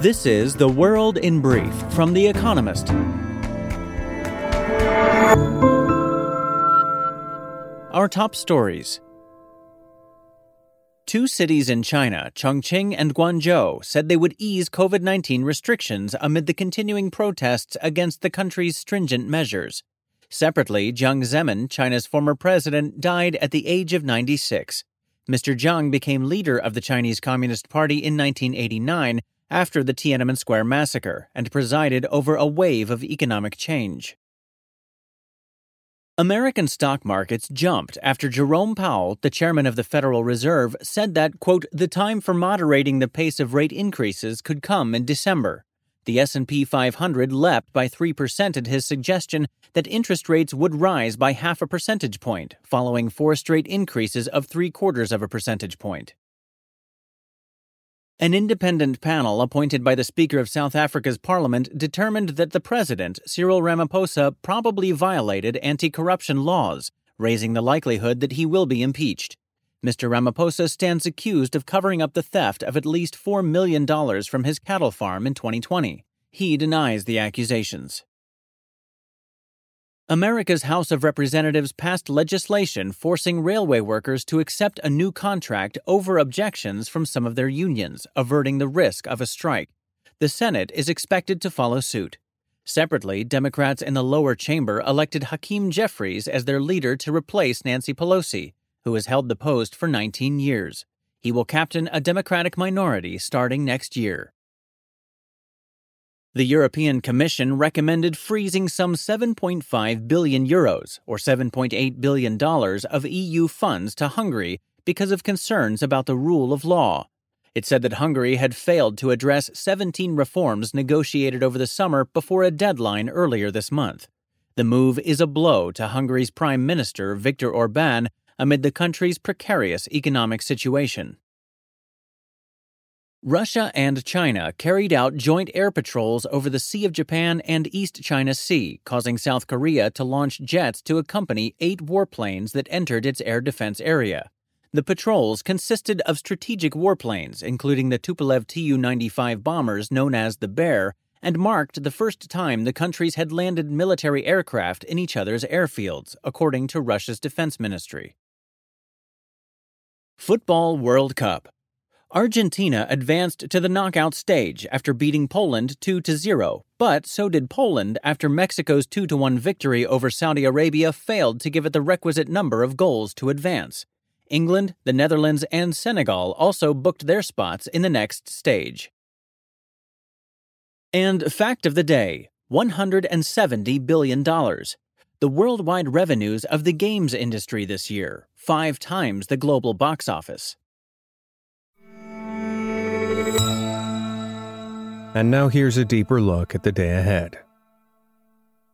This is The World in Brief from The Economist. Our top stories. Two cities in China, Chongqing and Guangzhou, said they would ease COVID 19 restrictions amid the continuing protests against the country's stringent measures. Separately, Jiang Zemin, China's former president, died at the age of 96. Mr. Jiang became leader of the Chinese Communist Party in 1989 after the Tiananmen Square massacre and presided over a wave of economic change. American stock markets jumped after Jerome Powell, the chairman of the Federal Reserve, said that, quote, the time for moderating the pace of rate increases could come in December. The S&P 500 leapt by 3% at his suggestion that interest rates would rise by half a percentage point, following four straight increases of three quarters of a percentage point. An independent panel appointed by the Speaker of South Africa's parliament determined that the president, Cyril Ramaphosa, probably violated anti corruption laws, raising the likelihood that he will be impeached. Mr. Ramaphosa stands accused of covering up the theft of at least $4 million from his cattle farm in 2020. He denies the accusations. America's House of Representatives passed legislation forcing railway workers to accept a new contract over objections from some of their unions, averting the risk of a strike. The Senate is expected to follow suit. Separately, Democrats in the lower chamber elected Hakeem Jeffries as their leader to replace Nancy Pelosi, who has held the post for 19 years. He will captain a Democratic minority starting next year. The European Commission recommended freezing some 7.5 billion euros or 7.8 billion dollars of EU funds to Hungary because of concerns about the rule of law. It said that Hungary had failed to address 17 reforms negotiated over the summer before a deadline earlier this month. The move is a blow to Hungary's Prime Minister Viktor Orban amid the country's precarious economic situation. Russia and China carried out joint air patrols over the Sea of Japan and East China Sea, causing South Korea to launch jets to accompany eight warplanes that entered its air defense area. The patrols consisted of strategic warplanes, including the Tupolev Tu 95 bombers known as the Bear, and marked the first time the countries had landed military aircraft in each other's airfields, according to Russia's defense ministry. Football World Cup Argentina advanced to the knockout stage after beating Poland 2 0, but so did Poland after Mexico's 2 1 victory over Saudi Arabia failed to give it the requisite number of goals to advance. England, the Netherlands, and Senegal also booked their spots in the next stage. And fact of the day $170 billion. The worldwide revenues of the games industry this year, five times the global box office. And now here's a deeper look at the day ahead.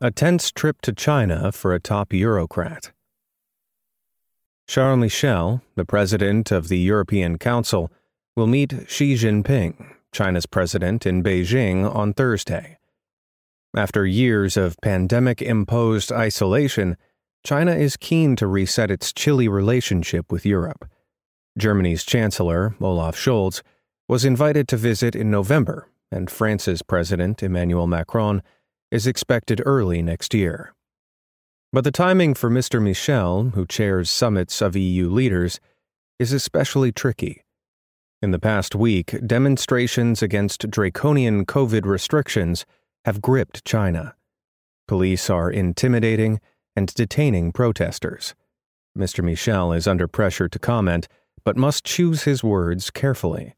A tense trip to China for a top Eurocrat. Charles Michel, the president of the European Council, will meet Xi Jinping, China's president, in Beijing on Thursday. After years of pandemic imposed isolation, China is keen to reset its chilly relationship with Europe. Germany's Chancellor, Olaf Scholz, was invited to visit in November and France's President Emmanuel Macron is expected early next year. But the timing for Mr. Michel, who chairs summits of EU leaders, is especially tricky. In the past week, demonstrations against draconian COVID restrictions have gripped China. Police are intimidating and detaining protesters. Mr. Michel is under pressure to comment, but must choose his words carefully.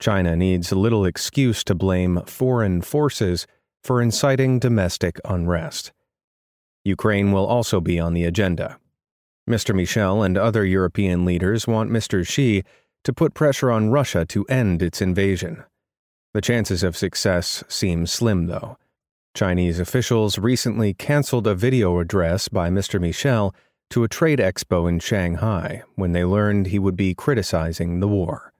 China needs little excuse to blame foreign forces for inciting domestic unrest. Ukraine will also be on the agenda. Mr. Michel and other European leaders want Mr. Xi to put pressure on Russia to end its invasion. The chances of success seem slim, though. Chinese officials recently canceled a video address by Mr. Michel to a trade expo in Shanghai when they learned he would be criticizing the war.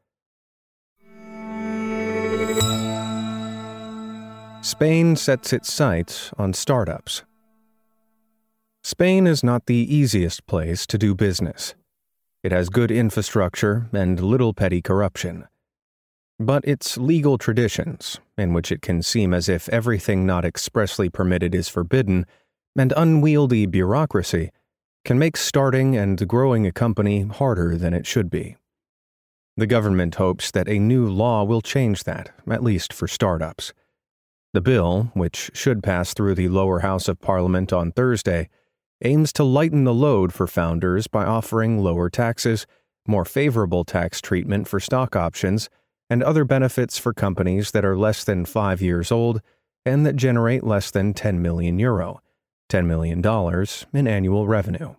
Spain sets its sights on startups. Spain is not the easiest place to do business. It has good infrastructure and little petty corruption. But its legal traditions, in which it can seem as if everything not expressly permitted is forbidden, and unwieldy bureaucracy, can make starting and growing a company harder than it should be. The government hopes that a new law will change that, at least for startups. The bill, which should pass through the lower house of Parliament on Thursday, aims to lighten the load for founders by offering lower taxes, more favorable tax treatment for stock options, and other benefits for companies that are less than five years old and that generate less than 10 million euro, $10 million in annual revenue.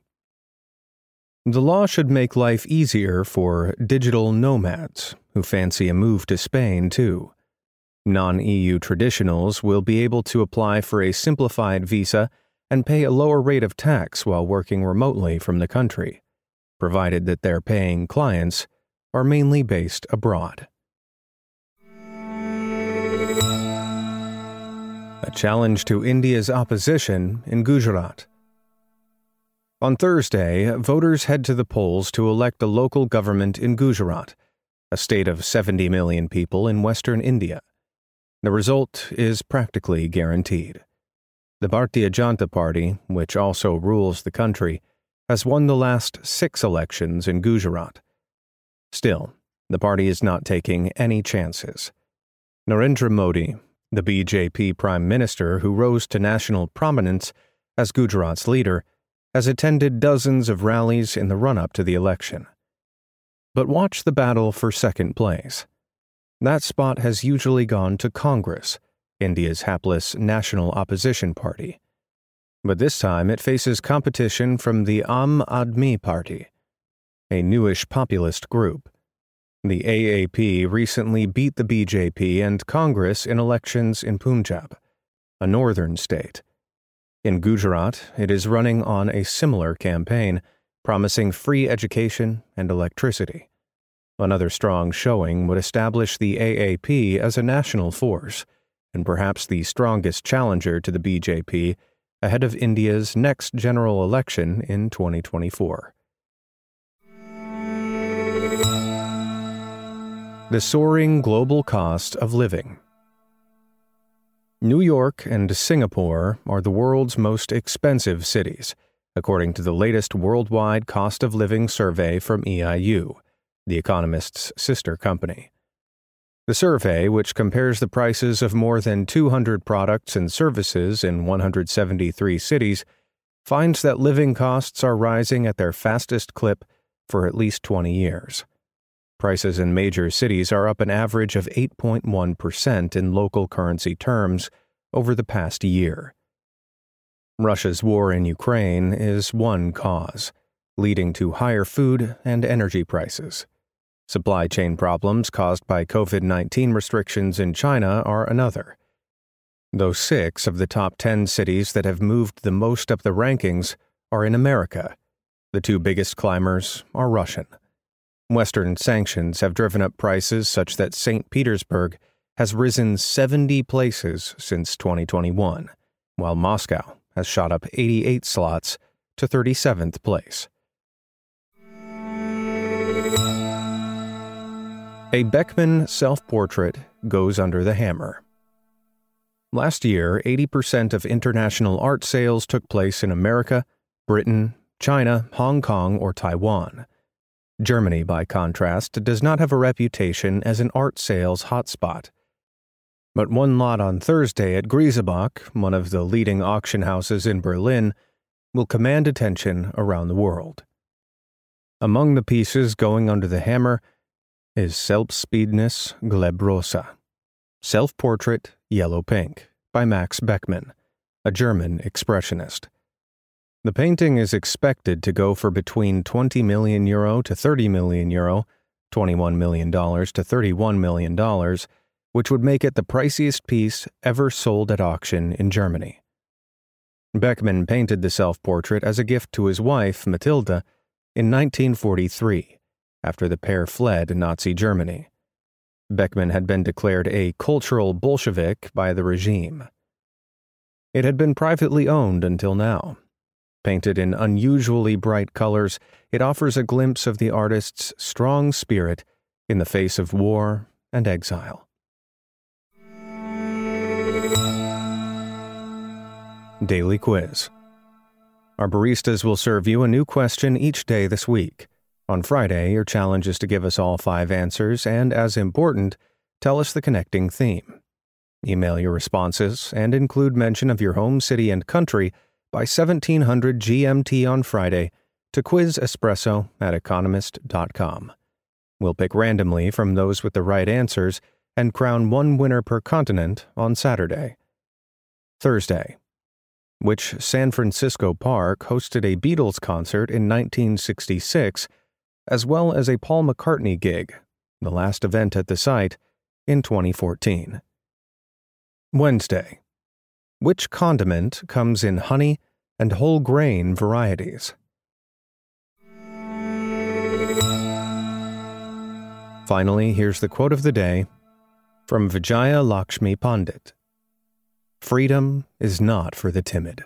The law should make life easier for digital nomads who fancy a move to Spain, too. Non EU traditionals will be able to apply for a simplified visa and pay a lower rate of tax while working remotely from the country, provided that their paying clients are mainly based abroad. A challenge to India's opposition in Gujarat. On Thursday, voters head to the polls to elect a local government in Gujarat, a state of 70 million people in western India. The result is practically guaranteed. The Bharatiya Janata Party, which also rules the country, has won the last six elections in Gujarat. Still, the party is not taking any chances. Narendra Modi, the BJP prime minister who rose to national prominence as Gujarat's leader, has attended dozens of rallies in the run up to the election. But watch the battle for second place. That spot has usually gone to Congress India's hapless National Opposition Party. But this time it faces competition from the Aam Aadmi Party, a newish populist group. The AAP recently beat the BJP and Congress in elections in Punjab, a northern state. In Gujarat, it is running on a similar campaign, promising free education and electricity. Another strong showing would establish the AAP as a national force and perhaps the strongest challenger to the BJP ahead of India's next general election in 2024. The soaring global cost of living. New York and Singapore are the world's most expensive cities, according to the latest worldwide cost of living survey from EIU, The Economist's sister company. The survey, which compares the prices of more than 200 products and services in 173 cities, finds that living costs are rising at their fastest clip for at least 20 years. Prices in major cities are up an average of 8.1% in local currency terms over the past year. Russia's war in Ukraine is one cause, leading to higher food and energy prices. Supply chain problems caused by COVID 19 restrictions in China are another. Though six of the top 10 cities that have moved the most up the rankings are in America, the two biggest climbers are Russian. Western sanctions have driven up prices such that St. Petersburg has risen 70 places since 2021, while Moscow has shot up 88 slots to 37th place. A Beckmann self portrait goes under the hammer. Last year, 80% of international art sales took place in America, Britain, China, Hong Kong, or Taiwan. Germany, by contrast, does not have a reputation as an art sales hotspot. But one lot on Thursday at Grisebach, one of the leading auction houses in Berlin, will command attention around the world. Among the pieces going under the hammer is Selbstbildnis Gelb-Rosa, Self Portrait Yellow Pink by Max Beckmann, a German expressionist. The painting is expected to go for between 20 million euro to 30 million euro, $21 million to $31 million, which would make it the priciest piece ever sold at auction in Germany. Beckmann painted the self portrait as a gift to his wife, Matilda, in 1943 after the pair fled Nazi Germany. Beckmann had been declared a cultural Bolshevik by the regime. It had been privately owned until now. Painted in unusually bright colors, it offers a glimpse of the artist's strong spirit in the face of war and exile. Daily Quiz. Our baristas will serve you a new question each day this week. On Friday, your challenge is to give us all five answers and, as important, tell us the connecting theme. Email your responses and include mention of your home city and country by 1700 GMT on Friday to quizespresso at economist.com. We'll pick randomly from those with the right answers and crown one winner per continent on Saturday. Thursday. Which San Francisco park hosted a Beatles concert in 1966, as well as a Paul McCartney gig, the last event at the site, in 2014. Wednesday. Which condiment comes in honey and whole grain varieties? Finally, here's the quote of the day from Vijaya Lakshmi Pandit Freedom is not for the timid.